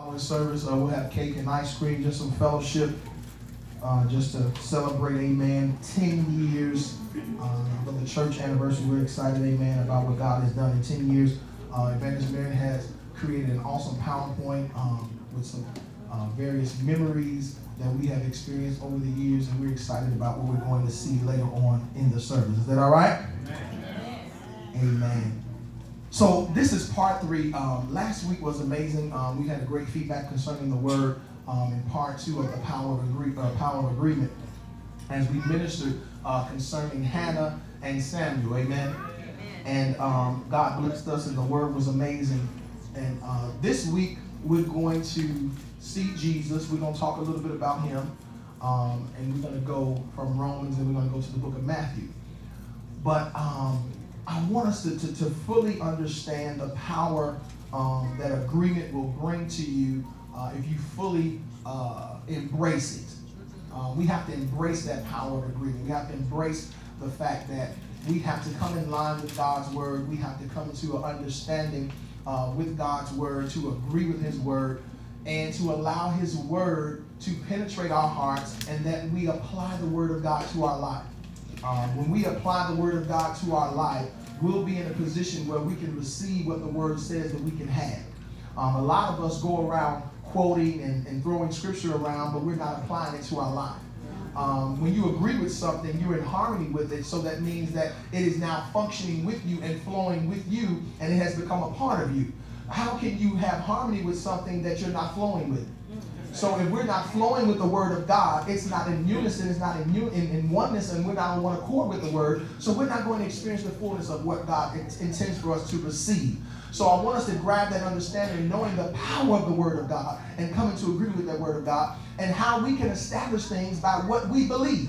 Following service, uh, we'll have cake and ice cream, just some fellowship, uh, just to celebrate, amen, 10 years uh, of the church anniversary. We're excited, amen, about what God has done in 10 years. Uh, Evangelist Mary has created an awesome PowerPoint um, with some uh, various memories that we have experienced over the years, and we're excited about what we're going to see later on in the service. Is that all right? Amen. Amen. So this is part three. Um, last week was amazing. Um, we had a great feedback concerning the word um, in part two of the power of, agree- uh, power of agreement as we ministered uh, concerning Hannah and Samuel. Amen. And um, God blessed us, and the word was amazing. And uh, this week we're going to see Jesus. We're going to talk a little bit about him, um, and we're going to go from Romans, and we're going to go to the book of Matthew. But um, I want us to, to, to fully understand the power um, that agreement will bring to you uh, if you fully uh, embrace it. Uh, we have to embrace that power of agreement. We have to embrace the fact that we have to come in line with God's word. We have to come to an understanding uh, with God's word, to agree with His word, and to allow His word to penetrate our hearts, and that we apply the word of God to our life. Uh, when we apply the word of God to our life, we'll be in a position where we can receive what the word says that we can have. Um, a lot of us go around quoting and, and, throwing scripture around, but we're not applying it to our life. Um, when you agree with something, you're in harmony with it, so that means that it is now functioning with you and flowing with you, and it has become a part of you. How can you have harmony with something that you're not flowing with? So if we're not flowing with the word of God, it's not in unison, it's not in, in, in oneness, and we're not on one accord with the word. So we're not going to experience the fullness of what God intends for us to receive. So I want us to grab that understanding, knowing the power of the word of God, and coming to agree with that word of God, and how we can establish things by what we believe.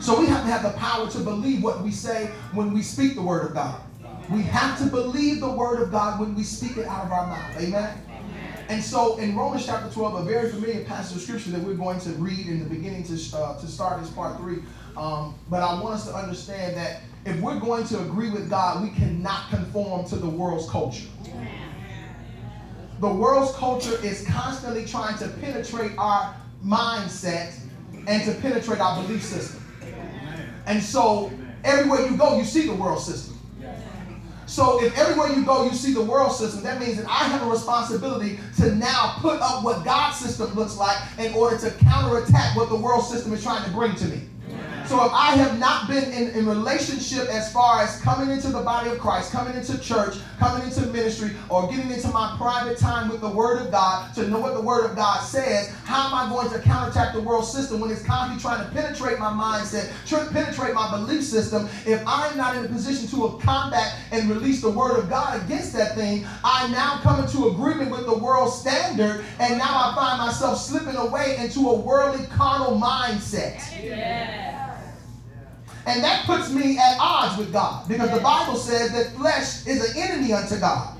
So we have to have the power to believe what we say when we speak the word of God. We have to believe the word of God when we speak it out of our mouth. Amen. And so in Romans chapter 12, a very familiar passage of scripture that we're going to read in the beginning to, uh, to start this part three. Um, but I want us to understand that if we're going to agree with God, we cannot conform to the world's culture. The world's culture is constantly trying to penetrate our mindset and to penetrate our belief system. And so everywhere you go, you see the world system. So if everywhere you go you see the world system, that means that I have a responsibility to now put up what God's system looks like in order to counterattack what the world system is trying to bring to me. So if I have not been in, in relationship as far as coming into the body of Christ, coming into church, coming into ministry, or getting into my private time with the Word of God to know what the Word of God says, how am I going to counterattack the world system when it's constantly trying to penetrate my mindset, penetrate my belief system? If I'm not in a position to combat and release the Word of God against that thing, I now come into agreement with the world standard, and now I find myself slipping away into a worldly carnal mindset. Yeah. And that puts me at odds with God because the Bible says that flesh is an enemy unto God.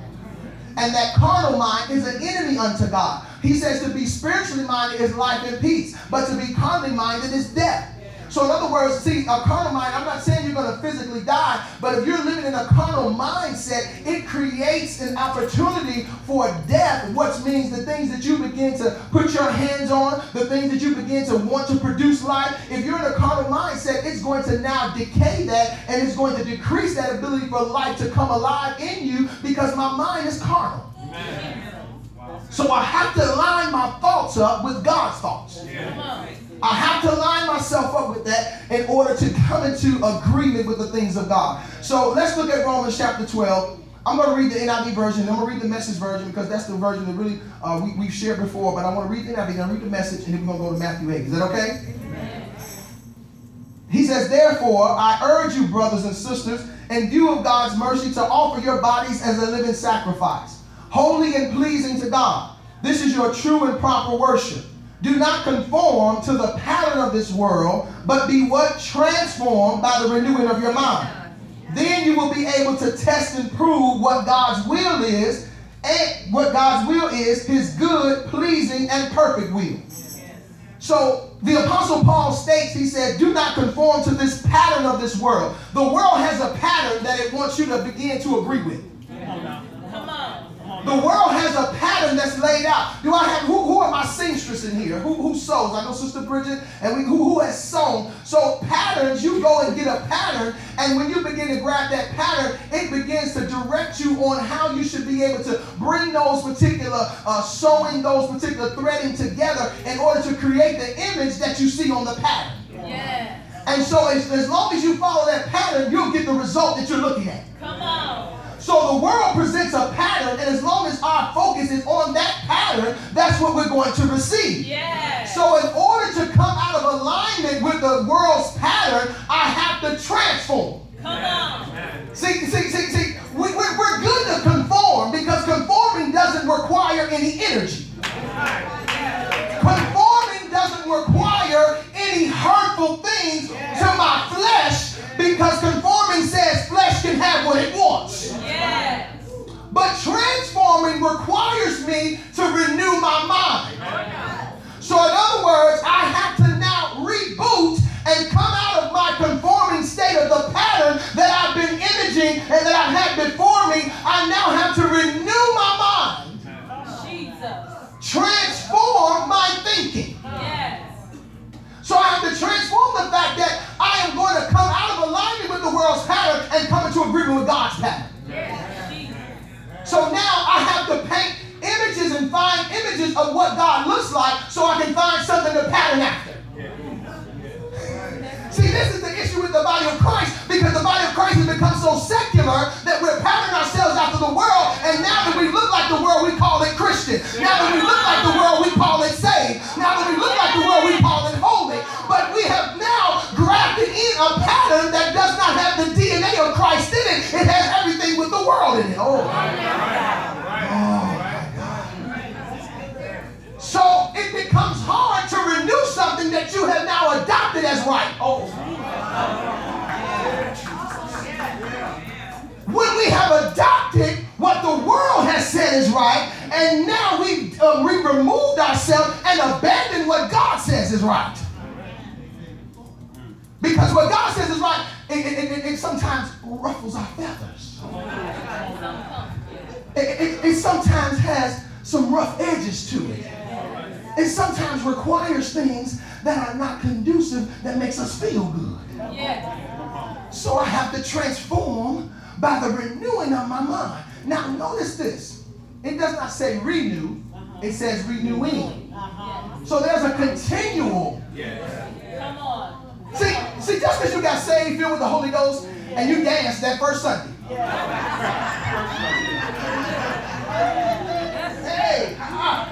And that carnal mind is an enemy unto God. He says to be spiritually minded is life and peace, but to be carnally minded is death. So in other words, see, a carnal mind, I'm not saying you're going to physically die, but if you're living in a carnal mindset, it creates an opportunity for death, which means the things that you begin to put your hands on, the things that you begin to want to produce life, if you're in a carnal mindset, it's going to now decay that and it's going to decrease that ability for life to come alive in you because my mind is carnal. Amen. So I have to line my thoughts up with God's thoughts. Yeah. I have to line myself up with that in order to come into agreement with the things of God. So let's look at Romans chapter 12. I'm going to read the NIV version. I'm going to read the message version because that's the version that really uh, we, have shared before. But I want to read the NIV, then read the message, and then we're going to go to Matthew 8. Is that okay? Amen. He says, Therefore, I urge you, brothers and sisters, in view of God's mercy, to offer your bodies as a living sacrifice, holy and pleasing to God. This is your true and proper worship. Do not conform to the pattern of this world, but be what? Transformed by the renewing of your mind. Then you will be able to test and prove what God's will is, and what God's will is, his good, pleasing, and perfect will. So the Apostle Paul states, he said, do not conform to this pattern of this world. The world has a pattern that it wants you to begin to agree with. Come on. The world has a pattern that's laid out. Do I have who, who are my seamstress in here? Who, who sows? I know Sister Bridget, and we, who, who has sewn. So patterns, you go and get a pattern, and when you begin to grab that pattern, it begins to direct you on how you should be able to bring those particular uh, sewing, those particular threading together in order to create the image that you see on the pattern. Yeah. And so as, as long as you follow that pattern, you'll get the result that you're looking at. So the world presents a pattern, and as long as our focus is on that pattern, that's what we're going to receive. Yeah. So in order to come out of alignment with the world's pattern, I have to transform. Come on. See, see, see, see, we, we're, we're good to conform because conforming doesn't require any energy. Conforming doesn't require any hurtful things to my flesh because conforming says flesh can have what it wants. Yeah. But transforming requires me to renew my mind. So, in other words, I have to now reboot and come out of my conforming state of the pattern that I've been imaging and that I've had before me. I now have to renew my mind, Jesus. transform my thinking. Yes. So, I have to transform the fact that I am going to come out of alignment with the world's pattern and come into agreement with God's pattern. So now I have to paint images and find images of what God looks like so I can find something to pattern after. See, this is the issue with the body of Christ because the body of Christ has become so secular that you have now adopted as right. Oh. When we have adopted what the world has said is right, and now we uh, we removed ourselves and abandoned what God says is right. Because what God says is right, it, it, it, it sometimes ruffles our feathers. It, sometimes has some rough edges to it. It sometimes requires things that are not conducive that makes us feel good. Yeah. So I have to transform by the renewing of my mind. Now notice this. It does not say renew, it says renewing. Uh-huh. So there's a continual. Come on. See, see, just because you got saved, filled with the Holy Ghost, and you danced that first Sunday. Hey, ah,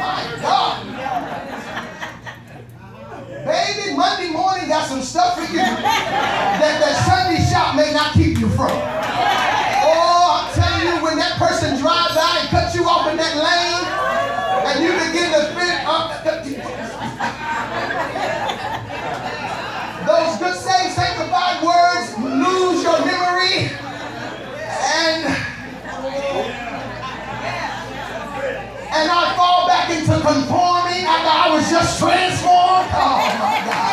my God. Baby, Monday got some stuff for you that that Sunday shop may not keep you from. Oh, I'm telling you, when that person drives by and cuts you off in that lane, and you begin to fit up, those good, saved, sanctified words lose your memory, and and I fall back into conforming after I was just transformed. Oh my God.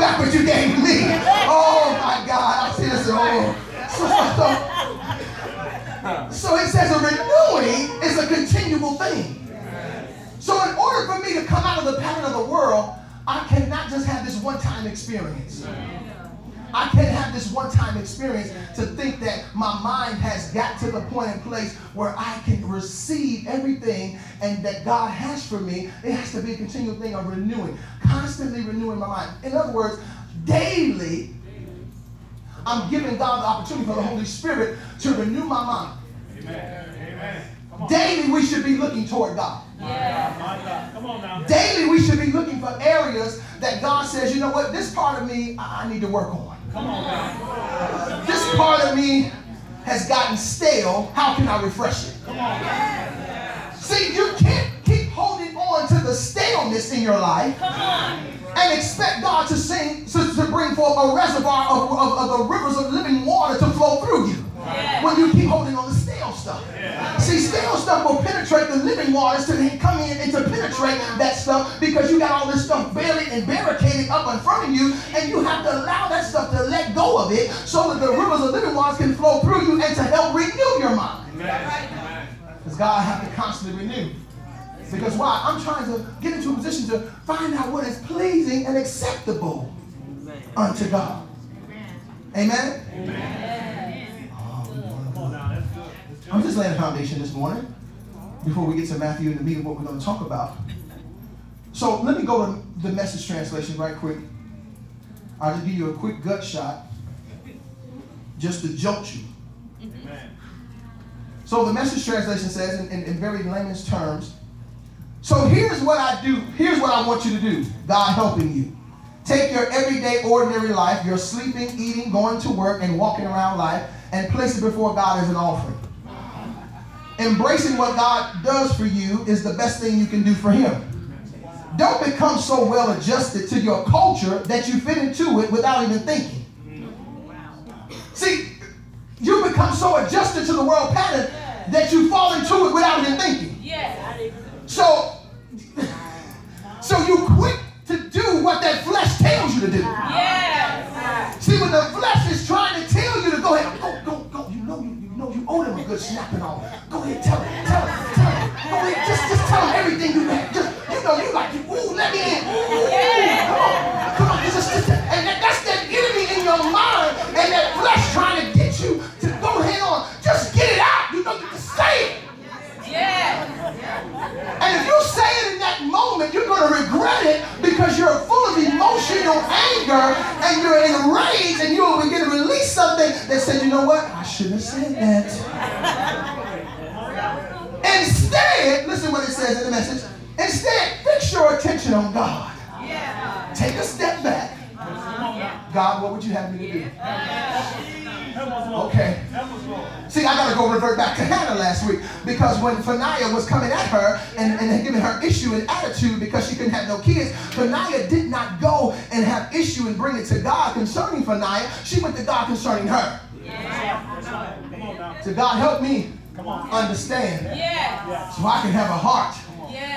Back what you gave me. Oh my God. I see this. Oh. So, so, so it says a renewing is a continual thing. So in order for me to come out of the pattern of the world, I cannot just have this one-time experience. I can't have this one-time experience to think that my mind has got to the point and place where I can receive everything and that God has for me. It has to be a continual thing of renewing, constantly renewing my mind. In other words, daily, I'm giving God the opportunity for the Holy Spirit to renew my mind. Amen. Amen. Daily, we should be looking toward God. Yeah. Come on now. Daily, we should be looking for areas that God says, you know what, this part of me I need to work on. Come on. This part of me has gotten stale. How can I refresh it? Come on. See, you can't keep holding on to the staleness in your life and expect God to sing to, to bring forth a reservoir of, of, of the rivers of living water to flow through you. When you keep holding on to stale stuff. See, stale stuff will penetrate the living waters to then come in and to penetrate that stuff because you got all this stuff buried and barricaded up in front of you, and you have to allow that stuff to let go of it so that the rivers of living waters can flow through you and to help renew your mind. Because God I have to constantly renew. Because why? I'm trying to get into a position to find out what is pleasing and acceptable unto God. Amen? Oh, I'm just laying a foundation this morning before we get to Matthew and the meat of what we're going to talk about. So let me go to the message translation right quick. I'll just give you a quick gut shot just to jolt you. Amen. So the message translation says, in, in, in very layman's terms, so here's what I do. Here's what I want you to do. God helping you. Take your everyday, ordinary life, your sleeping, eating, going to work, and walking around life, and place it before God as an offering. Embracing what God does for you is the best thing you can do for Him. Don't become so well adjusted to your culture that you fit into it without even thinking. See, you become so adjusted to the world pattern that you fall into it without even thinking. So, so you quit to do what that flesh tells you to do. See, when the flesh them snapping on. Go ahead, tell him, tell him, tell him. Go ahead, just, just tell him everything you have. Just, you know, you like, it. ooh, let me in. Ooh, that moment, you're going to regret it because you're full of emotional anger and you're enraged and you'll begin to release something that said, you know what? I shouldn't have said that. Instead, listen what it says in the message. Instead, fix your attention on God. Take a step back. God, what would you have me to do? Okay. See, I gotta go revert back to Hannah last week because when Phaniah was coming at her and, and giving her issue and attitude because she couldn't have no kids, Phaniah did not go and have issue and bring it to God concerning Phaniah. She went to God concerning her. So God help me understand Yes. so I can have a heart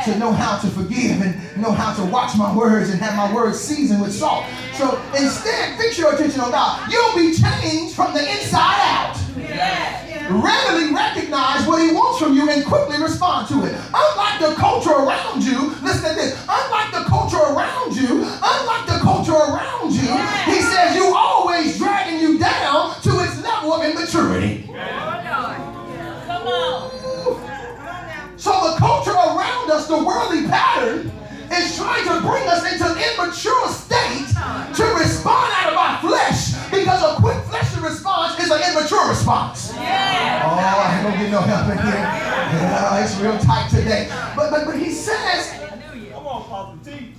to know how to forgive and know how to watch my words and have my words seasoned with salt. So instead, fix your attention on God. You'll be changed from the inside out. Yes. Readily recognize what He wants from you and quickly respond to it. Unlike the culture around you, listen to this. Unlike the culture around you, unlike the culture around you, He says you always dragging you down to its level of immaturity. Come on. So the culture around us, the worldly pattern, is trying to bring us into an immature state to respond out of our flesh because a quick response is an immature response. Yes. Oh, I ain't gonna get no help in here. Yeah, it's real tight today. But but but he says, Come on, Papa T.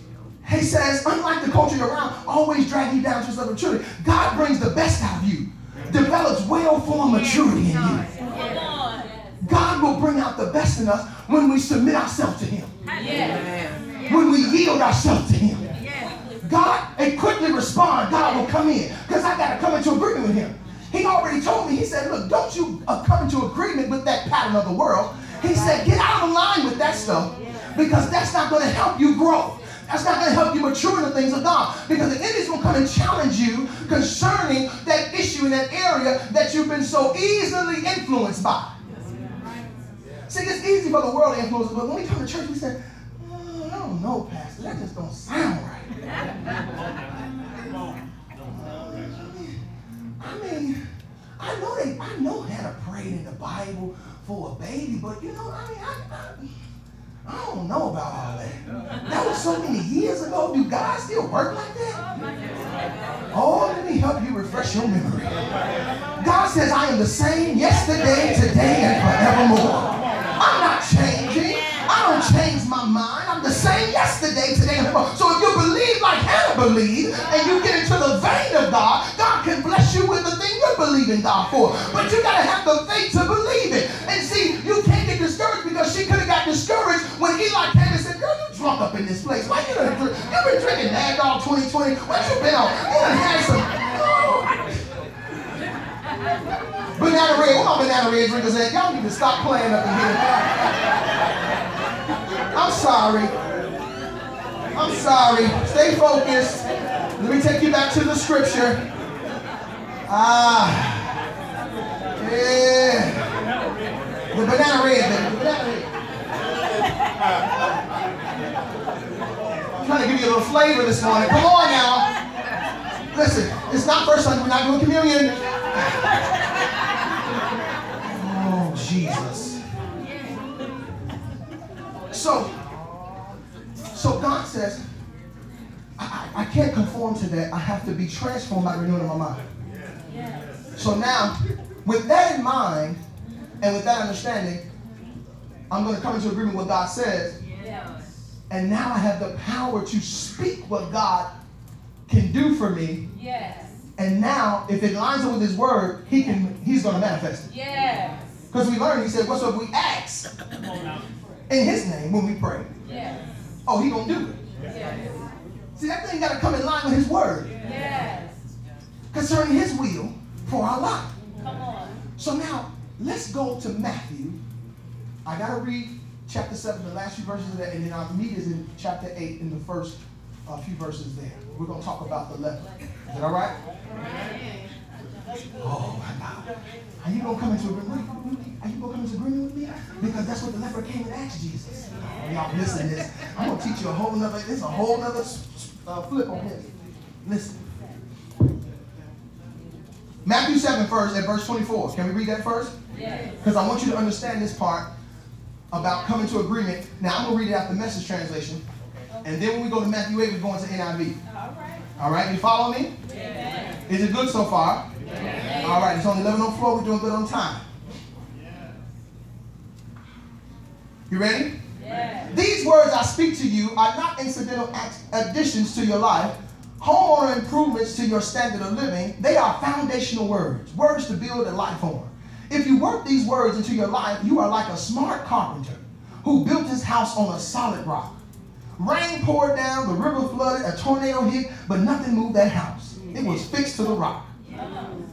he says, unlike the culture you're around, always drag you down to his level of maturity. God brings the best out of you, develops well-formed maturity in you. God will bring out the best in us when we submit ourselves to him. When we yield ourselves to Him. God, and quickly respond, God will come in. Because I got to come into agreement with Him. He already told me, He said, Look, don't you uh, come into agreement with that pattern of the world. He said, Get out of line with that stuff because that's not going to help you grow. That's not going to help you mature in the things of God. Because the enemy's going to come and challenge you concerning that issue in that area that you've been so easily influenced by. See, it's easy for the world to influence but when we come to church, we say, don't know, Pastor. That just don't sound right. I mean, I know they, I know Hannah prayed in the Bible for a baby, but you know, I mean, I, I, I don't know about all that. That was so many years ago. Do God still work like that? Oh, let me help you refresh your memory. God says, I am the same yesterday, today, and forevermore. Forever. So if you believe like Hannah believed, and you get into the vein of God, God can bless you with the thing you're believing God for. But you gotta have the faith to believe it. And see, you can't get discouraged because she could have got discouraged when Eli came and said, Girl, you drunk up in this place. Why you done drink? You've been drinking Mad Dog 2020. What you been on? You done had some. Oh. Banana Red, where my Banana Red drinkers at? Y'all need to stop playing up in here. I'm sorry. I'm sorry. Stay focused. Let me take you back to the scripture. Ah. Yeah. The banana red. The banana red. trying to give you a little flavor this morning. Come on now. Listen, it's not first Sunday. We're not doing communion. Oh, Jesus. So, so God says, I, I, can't conform to that. I have to be transformed by renewing my mind. So now, with that in mind, and with that understanding, I'm going to come into agreement with what God says. And now I have the power to speak what God can do for me. Yes. And now, if it lines up with His word, He can. He's going to manifest it. Yes. Because we learned, He said, "What's up? We ask in His name when we pray. Yes. Oh, He gonna do it. Yes. See, that thing got to come in line with His word Yes. concerning His will for our life. Come on. So now, let's go to Matthew. I gotta read chapter 7, the last few verses of that, and then our meet is in chapter 8 in the first uh, few verses there. We're gonna talk about the leper. Is that all right? Oh my God. Are you gonna come into agreement? Are you gonna come into agreement with me? Because that's what the leper came and asked Jesus. Oh, y'all listen to this. I'm gonna teach you a whole nother, it's a whole nother uh, flip on this. Listen. Matthew 7 first at verse 24. Can we read that first? Because I want you to understand this part about coming to agreement. Now, I'm going to read it out the message translation. And then when we go to Matthew 8, we're going to NIV. All right. All right, you follow me? Is it good so far? All right, it's only 11 on floor. We're doing good on time. You ready? Yes. These words I speak to you are not incidental additions to your life, homeowner improvements to your standard of living. They are foundational words, words to build a life on. If you work these words into your life, you are like a smart carpenter who built his house on a solid rock. Rain poured down, the river flooded, a tornado hit, but nothing moved that house. It was fixed to the rock.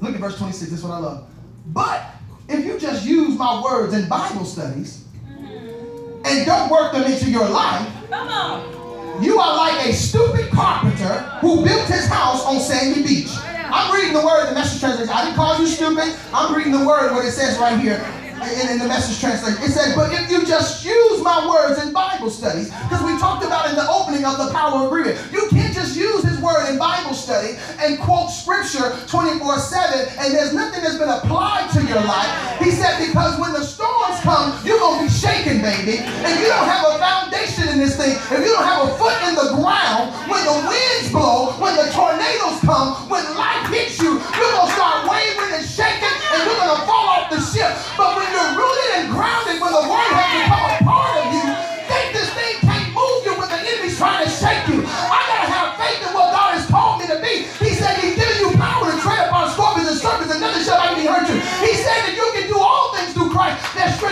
Look at verse 26, this is what I love. But if you just use my words in Bible studies and don't work them into your life, Come on. you are like a stupid carpenter who built his house on sandy beach. I'm reading the word in the message translation. I didn't call you stupid. I'm reading the word what it says right here in, in the message translation. It says, but if you just use my words in Bible studies, because we talked about in the opening of the power of agreement, you word in Bible study and quote scripture 24-7 and there's nothing that's been applied to your life. He said, because when the storms come, you're going to be shaken, baby. And you don't have a foundation in this thing. If you don't have a foot in the ground, when the winds blow, when the tornadoes come, when life hits you, you're going to start wavering and shaking and you're going to fall off the ship. But when you're rooted and grounded, when the word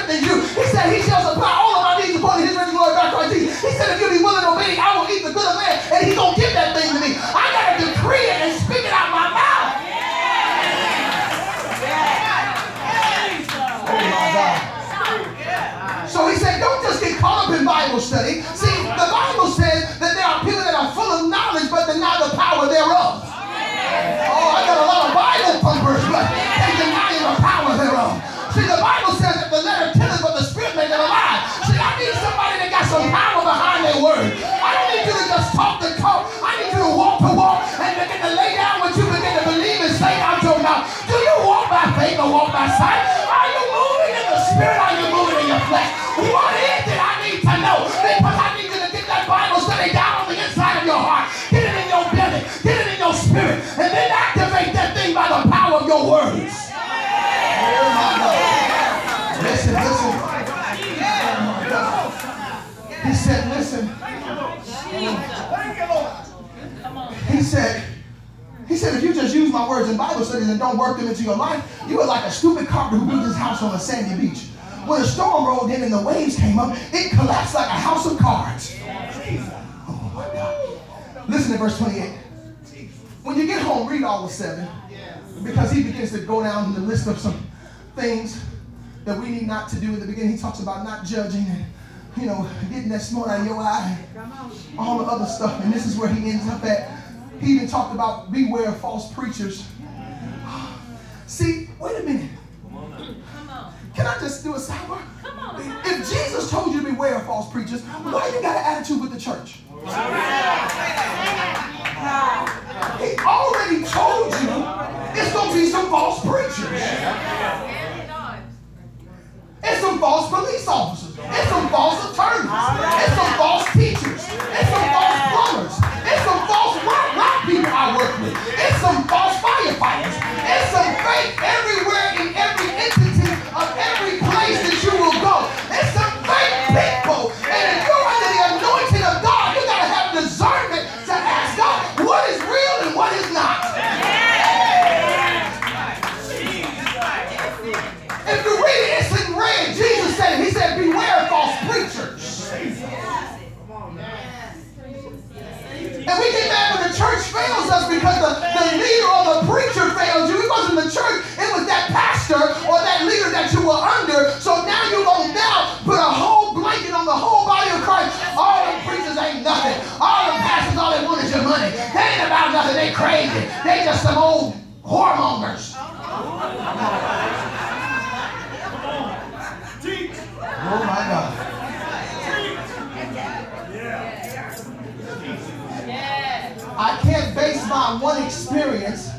that you. He said he shall supply walk by faith or walk by sight? Are you moving in the spirit? Are you moving in your flesh? What is it I need to know? Because I need you to get that Bible study down on the inside of your heart. Get it in your belly. Get it in your spirit. And then activate that thing by the power of your words. Oh. Listen, listen. He said, listen. He said, he said, if you just use my words in Bible studies and don't work them into your life, you are like a stupid carpenter who built his house on a sandy beach. When a storm rolled in and the waves came up, it collapsed like a house of cards. Oh my God. Listen to verse 28. When you get home, read all the seven. Because he begins to go down the list of some things that we need not to do in the beginning. He talks about not judging and, you know, getting that smart out of your eye, all the other stuff. And this is where he ends up at. He even talked about beware of false preachers. See, wait a minute. Come on. Can I just do a sidebar? Come on. If Jesus told you to beware of false preachers, why you got an attitude with the church? He already told you it's going to be some false preachers. It's some false police officers. It's some false attorneys. It's some false teachers. It's some false people I work with. It's some false firefighters. It's some fake everywhere the, the leader or the preacher failed you. It wasn't the church, it was that pastor or that leader that you were under. So now you're going to now put a whole blanket on the whole body of Christ. All them preachers ain't nothing. All them pastors, all they want is your money. They ain't about nothing. They crazy. They just some old whoremongers. Teach. Oh my God. Yes. I can't base my one experience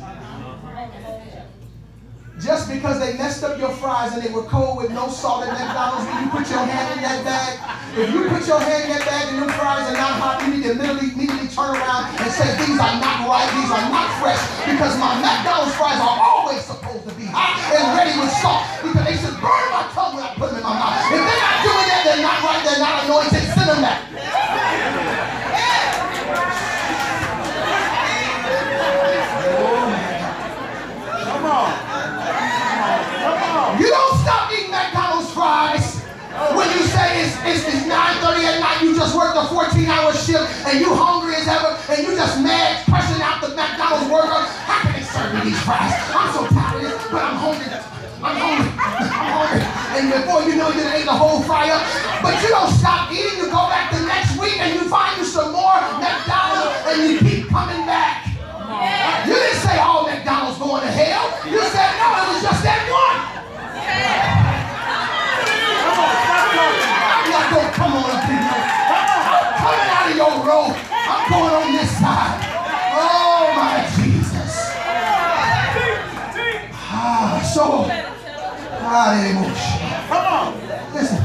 just because they messed up your fries and they were cold with no salt at McDonald's when you put your hand in that bag. If you put your hand in that bag and them fries are not hot, you need to immediately, immediately turn around and say, these are not right, these are not fresh, because my McDonald's fries are always supposed to be hot and ready with salt. Because they should burn my tongue when I put them in my mouth. If they're not doing that, they're not right, they're not anointed, send them back. Just worked a 14-hour shift and you hungry as ever and you just mad pressing out the McDonald's worker. How can they serve me these fries? I'm so tired of this, but I'm hungry. I'm hungry. I'm hungry. And before you know you done ate the whole fry up. But you don't stop eating. Come on. Listen.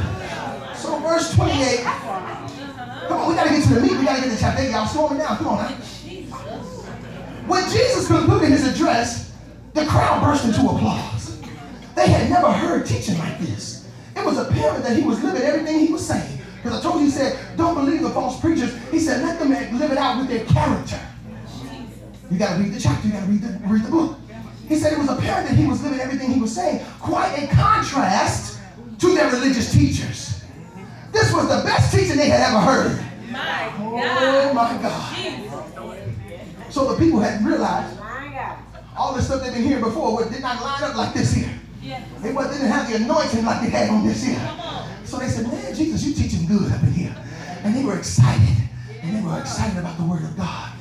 So verse 28. Come on, we gotta get to the meat. We gotta get to the chapter. Y'all slowing down. Come on now. When Jesus concluded his address, the crowd burst into applause. They had never heard teaching like this. It was apparent that he was living everything he was saying. Because I told you, he said, don't believe the false preachers. He said, let them live it out with their character. You got to read the chapter. You got to read the, read the book. He said it was apparent that he was living everything he was saying, quite in contrast to their religious teachers. This was the best teaching they had ever heard. My Oh God. my God. Jesus. So the people had realized all the stuff they've been hearing before did not line up like this here. Yeah. They didn't have the anointing like they had on this here. On. So they said, man, Jesus, you teaching good up in here. And they were excited. And they were excited about the word of God.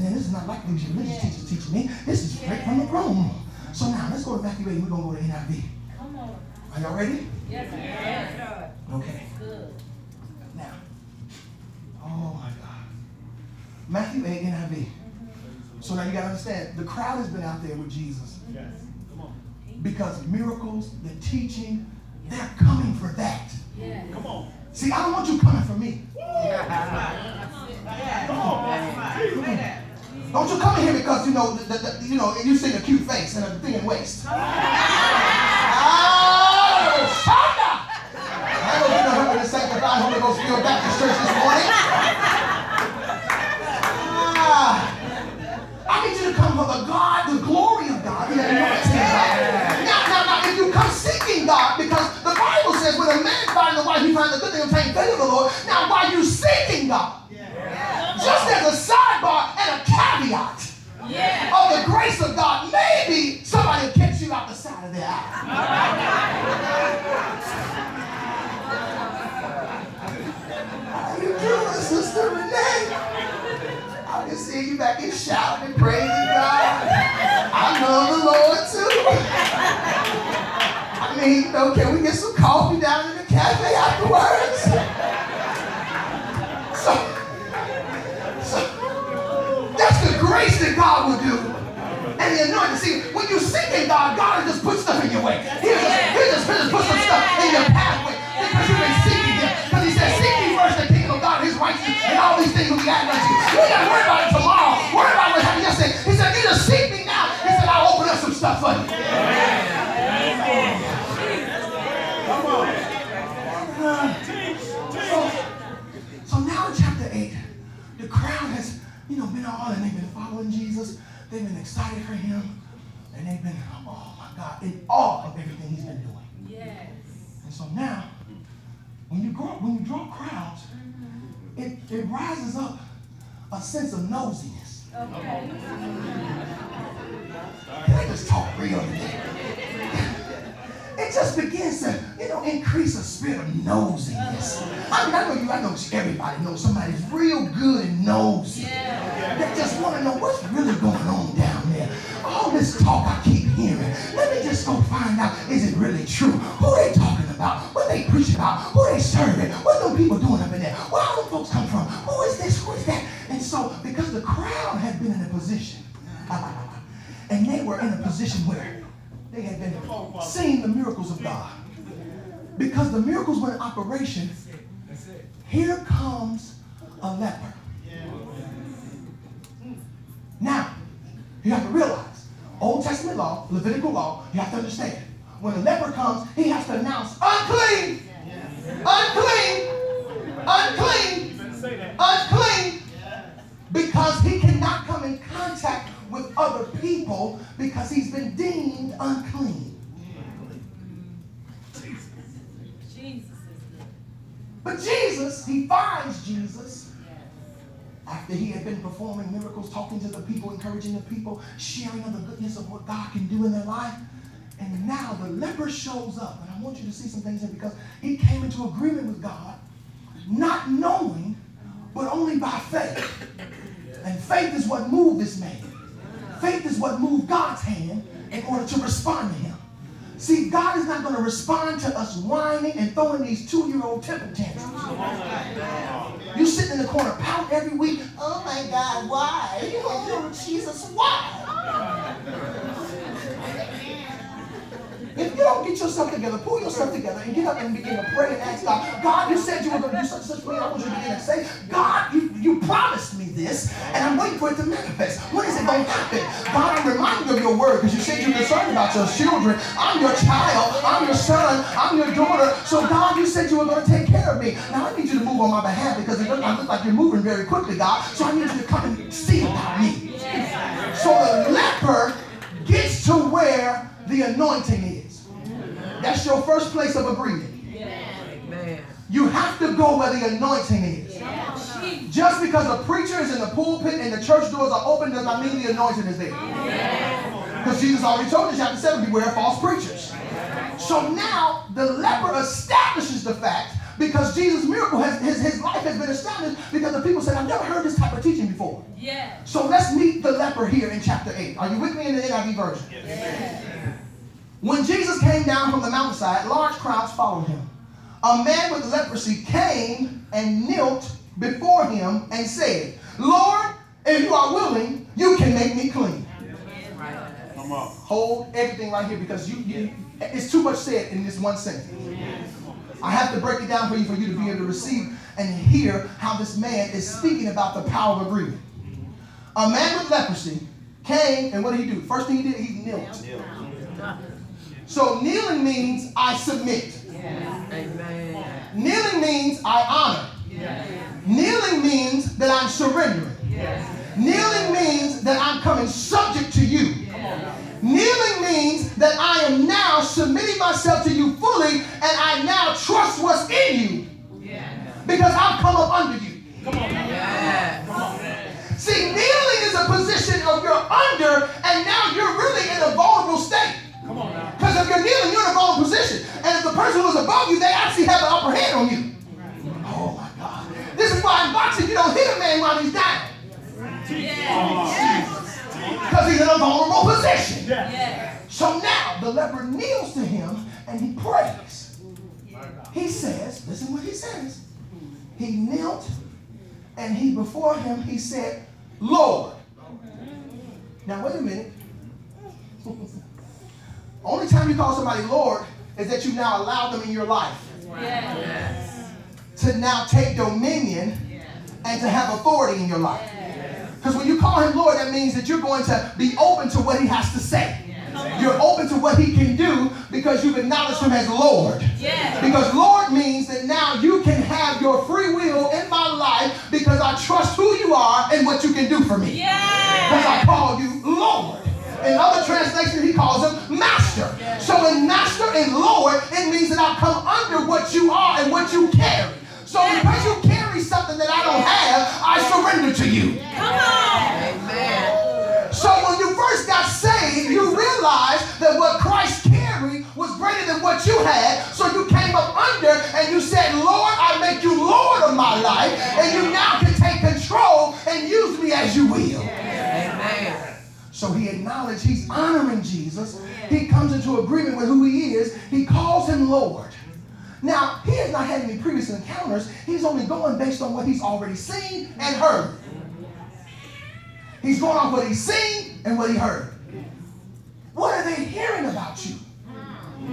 And said, man, this is not like these religious teachers teaching me. This is straight from the throne. So now let's go to Matthew 8. We're going to go to NIV. Come on. Are y'all ready? Yes, yes. Okay. Good. Now. Oh my God. Matthew 8 NIV. Mm-hmm. So now you got to understand, the crowd has been out there with Jesus mm-hmm. Yes. Come on. because miracles, the teaching, they're coming for that. Yes. Come on. See, I don't want you coming for me. Come on. Teach. Don't you come in here because you know, the, the, the- you know, you see a cute face and a thin waist. Ah, Shonda! I don't get no help in the sanctified Holy Ghost filled Baptist church this morning. Ah, I need you to come for the God, the glory of God, the anointing God. Now, now, now, if you come seeking God, because the Bible says when a man finds a wife, he finds a good thing, obtain favor of the Lord. Now, while you seeking God, just as a sidebar and caveat Yeah. of the grace of God, maybe somebody will catch you out the side of their eye. You doing, Sister Renee? I can see you back here shouting and praising God. I love the Lord too. I mean, you know, can we get some coffee down in the cafe afterwards? So, so that's the grace that God will do. And the anointing. See, when you seek in God, God just put stuff in your way. He'll just, he'll just, he'll just put some stuff in your pathway because you've been seeking Him. Because He said, seek ye first the kingdom of God, His righteousness, and all these things will be added unto you. We got to worry about it tomorrow. Worry about what happened yesterday. He said, you just seek me now. He said, I'll open up some stuff for you. Come on. So, so now in chapter 8, the crowd has, you know, been all and they've been following Jesus. They've been excited for him. And they've been, oh my God, in awe of everything he's been doing. Yes. And so now, when you grow, when you draw crowds, mm-hmm. it, it rises up a sense of nosiness. Okay. I just talk real today? It just begins to, you know, increase a spirit of nosiness. Uh-huh. I mean, I know you, I know everybody knows somebody's real good and nosy. Yeah. They just want to know what's really going on down there. All this talk I keep hearing. Let me just go find out, is it really true? Who they talking about? What they preaching about? Who they serving? What them people doing up in there? Where all the folks come from? Who is this? Who is that? And so, because the crowd had been in a position, and they were in a position where they had been seeing the miracles of God. Because the miracles were in operation, here comes a leper. Now, you have to realize, Old Testament law, Levitical law, you have to understand. When a leper comes, he has to announce, unclean, unclean, unclean, unclean, because he cannot come in contact with other people because he's been deemed unclean. But Jesus, he finds Jesus after he had been performing miracles, talking to the people, encouraging the people, sharing of the goodness of what God can do in their life. And now the leper shows up. And I want you to see some things here because he came into agreement with God, not knowing, but only by faith. And faith is what moved this man. Faith is what moved God's hand in order to respond to him. See, God is not going to respond to us whining and throwing these two-year-old temper tantrums. You sitting in the corner pouting every week. Oh my God, why? Oh, Jesus, why? If you don't get yourself together, pull yourself together and get up and begin to pray and ask God, God, you said you were going to do such such me. I want you to begin to say, God, you, you promised me this, and I'm waiting for it to manifest. When is it going to happen? God, I'm reminding you of your word because you said you're concerned about your children. I'm your child. I'm your son. I'm your daughter. So, God, you said you were going to take care of me. Now, I need you to move on my behalf because it doesn't look like you're moving very quickly, God. So, I need you to come and see about me. So, the leper gets to where the anointing is. That's your first place of agreement. You have to go where the anointing is. Just because a preacher is in the pulpit and the church doors are open does not mean the anointing is there. Because Jesus already told us, chapter 7, beware of false preachers. So now the leper establishes the fact because Jesus' miracle has his, his life has been established because the people said, I've never heard this type of teaching before. Yeah. So let's meet the leper here in chapter 8. Are you with me in the NIV version? When Jesus came down from the mountainside, large crowds followed him. A man with leprosy came and knelt before him and said, Lord, if you are willing, you can make me clean. Hold everything right here because you, you it's too much said in this one sentence. I have to break it down for you for you to be able to receive and hear how this man is speaking about the power of agreement. A man with leprosy came and what did he do? First thing he did, he knelt. So kneeling means I submit. Kneeling means I honor. Kneeling means that I'm surrendering. Kneeling means that I'm coming subject to you. Kneeling means that I am now submitting myself to you fully and I now trust what's in you because I've come up under you. Come Yes. See, kneeling is a position of you're under and now you're really in a vulnerable state. Because if you're kneeling, you're in a vulnerable position. And if the person who's above you, they actually have the upper hand on you. This is why in boxing you don't hit a man while he's down. Because he's in a vulnerable position. So now the leper kneels to him and he prays. He says, listen what he says. He knelt and he before him he said, Lord. Now wait a minute. Only time you call somebody Lord is that you now allow them in your life. To now take dominion and to have authority in your life. Because when you call him Lord, that means that you're going to be open to what he has to say. You're open to what he can do because you've acknowledged him as Lord. Yes. Because Lord means that now you can have your free will in my life because I trust who you are and what you can do for me. Because I call you Lord. In other translations, he calls him Master. So in Master and Lord, it means that I come under what you are and what you carry. So because you carry something that I don't have, I surrender to you. Come on. Amen. So when you first got saved, you realized that what Christ carried was greater than what you had. So you came up under and you said, Lord, I make you Lord of my life. And you now can take control and use me as you will. Amen. So he acknowledged he's honoring Jesus. He comes into agreement with who he is. He calls him Lord. Now, he has not had any previous encounters. He's only going based on what he's already seen and heard. He's going off what he's seen and what he heard. What are they hearing about you?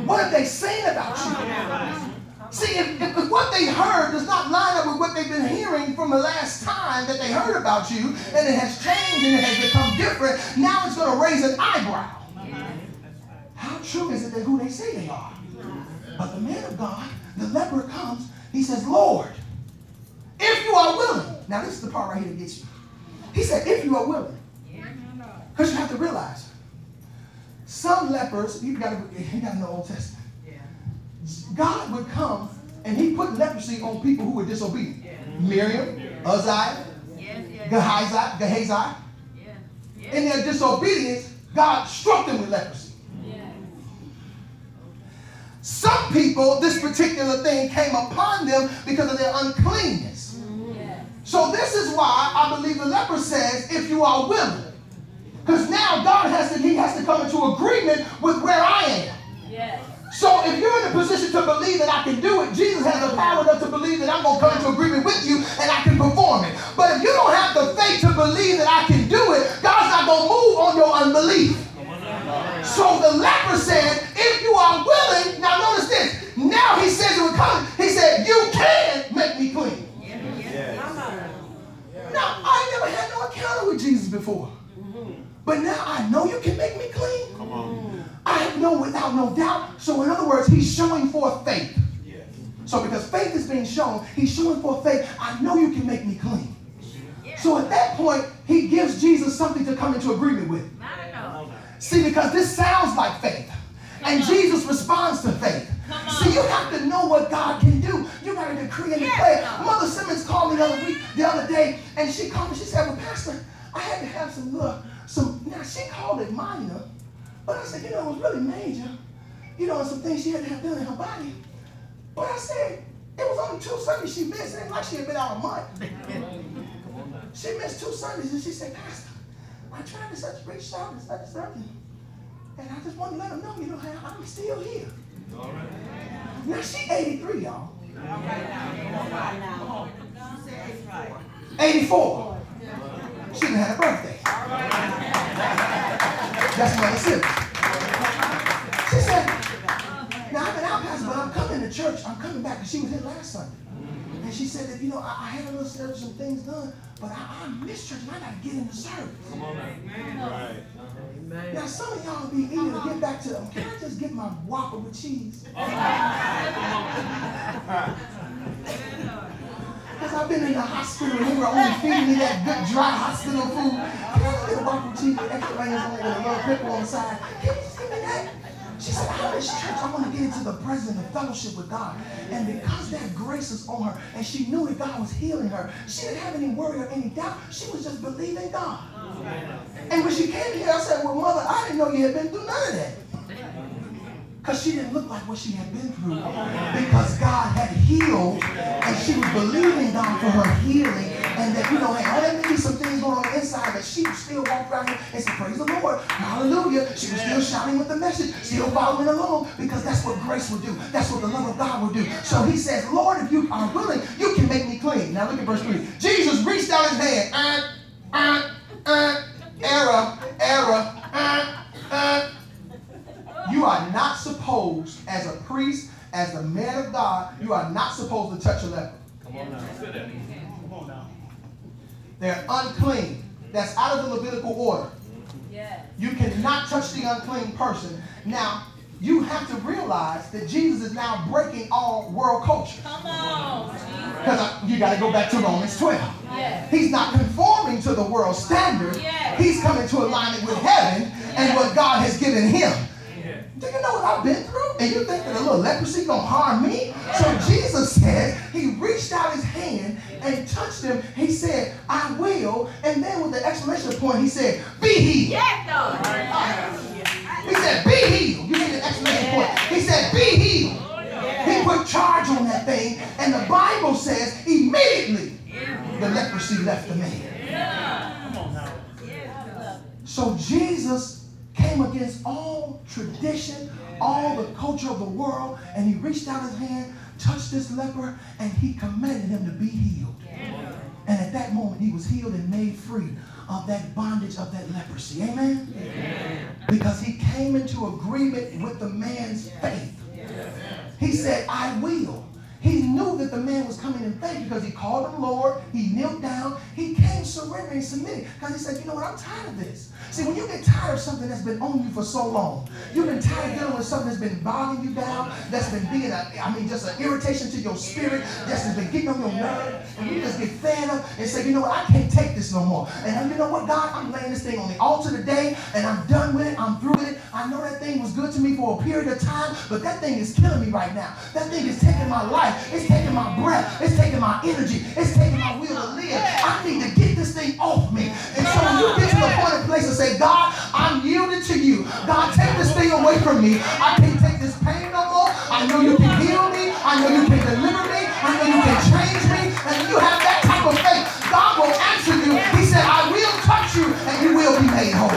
What have they seen about you? See, if, if, if what they heard does not line up with what they've been hearing from the last time that they heard about you, and it has changed and it has become different, now it's going to raise an eyebrow. How true is it that who they say they are? But the man of God, the leper comes, he says, Lord, if you are willing. Now, this is the part right here that gets you. He said, if you are willing. Because you have to realize, some lepers, you got to you got to know Old Testament. God would come and he put leprosy on people who were disobedient. Miriam, Uzziah, Gehazi, Gehazi. In their disobedience, God struck them with leprosy. Some people, this particular thing came upon them because of their uncleanness. So this is why I believe the leper says, if you are willing. Because now God has to, he has to come into agreement with where I am. Yes. So if you're in a position to believe that I can do it, Jesus has the power enough to believe that I'm going to come into agreement with you and I can perform it. But if you don't have the faith to believe that I can do it, God's not going to move on your unbelief. So the leper said, if you are willing, now notice this. Now he says it would come. He said, you can make me clean. Now, I never had no encounter with Jesus before. But now I know you can make me clean. Come on. I know without no doubt. So in other words, he's showing forth faith. Yes. So because faith is being shown, he's showing forth faith. I know you can make me clean. So at that point, he gives Jesus something to come into agreement with. Not enough. See, because this sounds like faith. And Jesus responds to faith. See, you have to know what God can do. You got to decree and declare. Yes. Mother Simmons called me the other week, the other day, and she called me. She said, "Well, Pastor, I had to have some little, some." Now she called it minor, but I said, you know, it was really major. You know, some things she had to have done in her body. But I said, it was only two Sundays she missed. It ain't like she had been out a month. She missed two Sundays, and she said, Pastor, I tried to such reach out and such and such, and, and I just want to let them know, you know, how I'm still here. Now she 83, y'all. 84. She done had a birthday. That's Mother Simmons. She said, now I've been out, Pastor, but I'm coming to church. I'm coming back, because she was here last Sunday. And she said that, you know, I, I had a little some things done, but I, I missed church and I got to get in the service. Come Right. Amen. Now, some of y'all be eager to get back to them. Can I just get my Whopper with cheese? Because I've been in the hospital and they were only feeding me that good dry hospital food. Can I just get a Whopper with cheese with extra onions on it and a little pickle on the side? She said, I miss church. I want to get into the presence of fellowship with God. And because that grace was on her and she knew that God was healing her, she didn't have any worry or any doubt. She was just believing God. And when she came here, I said, Well, mother, I didn't know you had been through none of that. Because she didn't look like what she had been through. Because God had healed, and she was believing God for her healing and that you know, be some things going on inside, but she still walked around here and said, Praise the Lord, hallelujah. She was still shouting with the message, still following along, because that's what grace will do. That's what the love of God will do. So he says, Lord, if you are willing, you can make me clean. Now look at verse 3. Jesus reached out his hand. Uh, uh, uh, error, error, uh, uh. You are not supposed, as a priest, as the man of God, you are not supposed to touch a leper. Come on now. They're unclean. That's out of the Levitical order. Yes. You cannot touch the unclean person. Now, you have to realize that Jesus is now breaking all world culture. Come on. Because you got to go back to Romans 12. Yes. He's not conforming to the world standard. Yes. He's coming to alignment with heaven and what God has given him. Do you know what I've been through? And you think that a little leprosy gonna harm me? So Jesus said, he reached out his hand and touched him. He said, I will. And then with the exclamation point, he said, be healed. Yes, Lord. He said, be healed. You need an exclamation point. He said, be healed. He put charge on that thing. And the Bible says, immediately the leprosy left the man. Come on now. So Jesus came against all tradition, all the culture of the world, and he reached out his hand, touched this leper, and he commanded him to be healed. And at that moment, he was healed and made free of that bondage of that leprosy. Amen? Because he came into agreement with the man's faith. He said, I will. He knew that the man was coming in faith because he called him Lord. He knelt down. He came surrendering, submitting. Because he said, you know what, I'm tired of this. See, when you get tired of something that's been on you for so long, you've been tired of dealing with something that's been bogging you down, that's been being, a, I mean, just an irritation to your spirit, that's been getting on your nerve, and you just get fed up and say, you know what, I can't take this no more. And you know what, God, I'm laying this thing on the altar today, and I'm done with it. I'm through with it. I know that thing was good to me for a period of time, but that thing is killing me right now. That thing is taking my life. It's taking my breath. It's taking my energy. It's taking my will to live. I need to get this thing off me. And so when you get to the point and place and say, God, I'm yielded to you. God, take this thing away from me. I can't take this pain no more. I know you can heal me. I know you can deliver me. I know you can change me. And you have that type of faith, God will answer you. He said, I will touch you and you will be made whole.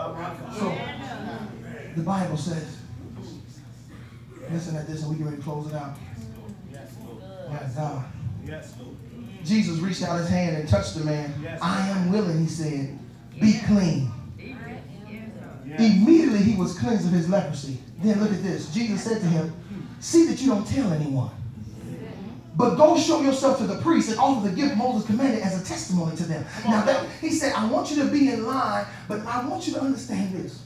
Oh my God. So the Bible says, listen at this and we can ready to close it out. Yes. My God. Yes. Jesus reached out his hand and touched the man. Yes. I am willing, he said, be clean. Immediately he was cleansed of his leprosy. Then look at this. Jesus said to him, See that you don't tell anyone. But go show yourself to the priest and offer the gift Moses commanded as a testimony to them. Now that he said, I want you to be in line, but I want you to understand this.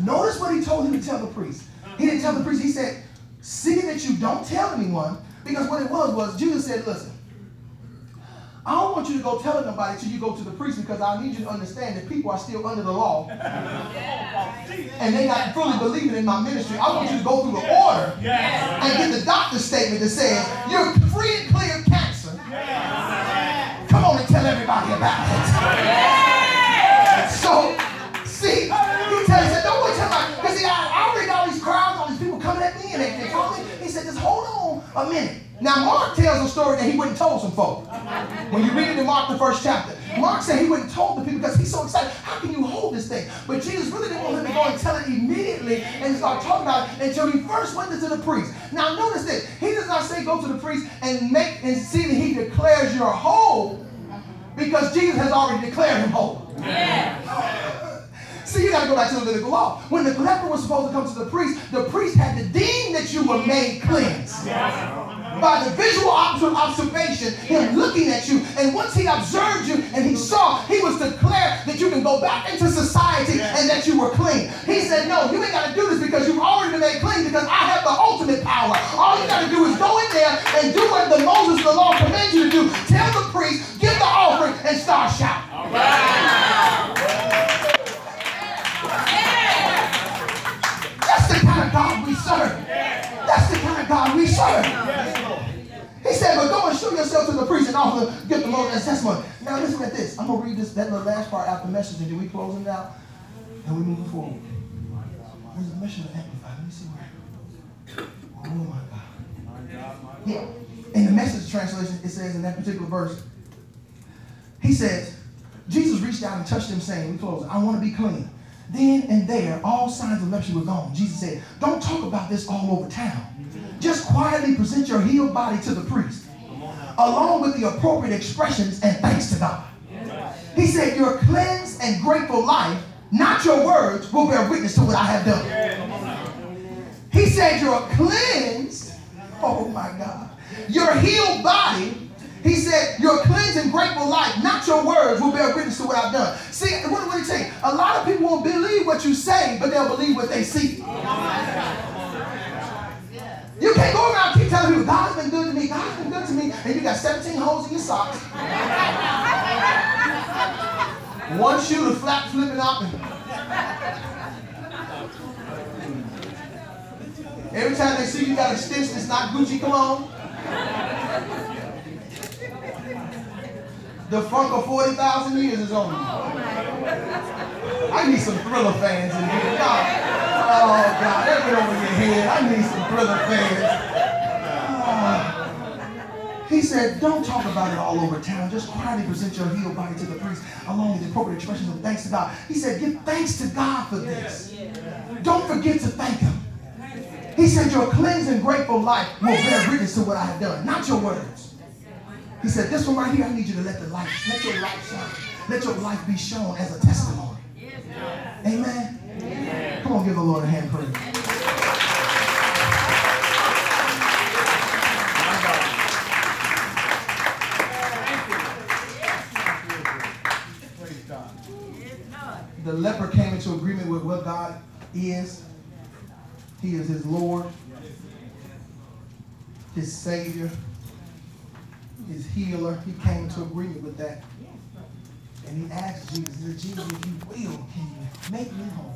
Notice what he told him to tell the priest. He didn't tell the priest, he said, See that you don't tell anyone, because what it was was Jesus said, Listen, I don't want you to go telling nobody till you go to the priest because I need you to understand that people are still under the law and they not fully believing in my ministry. I want you to go through the order and get the doctor's statement that says you're free and clear of cancer. Come on and tell everybody about it. Hold on a minute. Now, Mark tells a story that he wouldn't told some folk. When you read it in Mark, the first chapter, Mark said he wouldn't told the people because he's so excited. How can you hold this thing? But Jesus really didn't want him to go and tell it immediately and start talking about it until he first went to the priest. Now, notice this. He does not say go to the priest and make and see that he declares you're whole because Jesus has already declared him whole. See, you got to go back to the Levitical law. When the leper was supposed to come to the priest, the priest had to deem that you were made cleansed. By the visual ob- observation, him looking at you, and once he observed you and he saw, he was declared that you can go back into society and that you were clean. He said, No, you ain't got to do this because you've already been made clean because I have the ultimate power. All you got to do is go in there and do what the Moses, the law commands you to do. Tell the priest, the priest and offer give the Lord as testimony. Now listen at this. I'm gonna read this that little last part after the message, and then we close it out and we move forward. There's a mission to amplify. Let me see where. Oh my God. Yeah. In the message translation, it says in that particular verse, he says, Jesus reached out and touched him, saying, We close, I want to be clean. Then and there, all signs of leprosy were gone. Jesus said, Don't talk about this all over town. Just quietly present your healed body to the priest, along with the appropriate expressions and thanks to God. He said, Your cleansed and grateful life, not your words, will bear witness to what I have done. He said, You're cleansed. Oh my God. Your healed body. He said, Your cleansed and grateful life, not your words, will bear witness to what I've done. See, what, did he say? A lot of people won't believe what you say, but they'll believe what they see. You can't go around keep telling people, God's been good to me, God's been good to me, and you got 17 holes in your socks. One shoe to flap flipping up. Every time they see you got a stitch that's not Gucci cologne. The funk of 40,000 years is on you. I need some thriller fans in here. God. Oh, God. That went over your head. I need some thriller fans. Ah. He said, don't talk about it all over town. Just quietly present your healed body to the priest along with the appropriate expressions of thanks to God. He said, give thanks to God for this. Don't forget to thank Him. He said, your cleansed and grateful life will bear witness to what I have done, not your words. He said, this one right here, I need you to let the light, let your light shine. Let your life be shown as a testimony. Amen. Come on, give the Lord a hand praise. The leper came into agreement with what God is. He is his Lord, his Savior, his healer. He came into agreement with that. And he asked Jesus, Jesus, if you will, can you make me whole?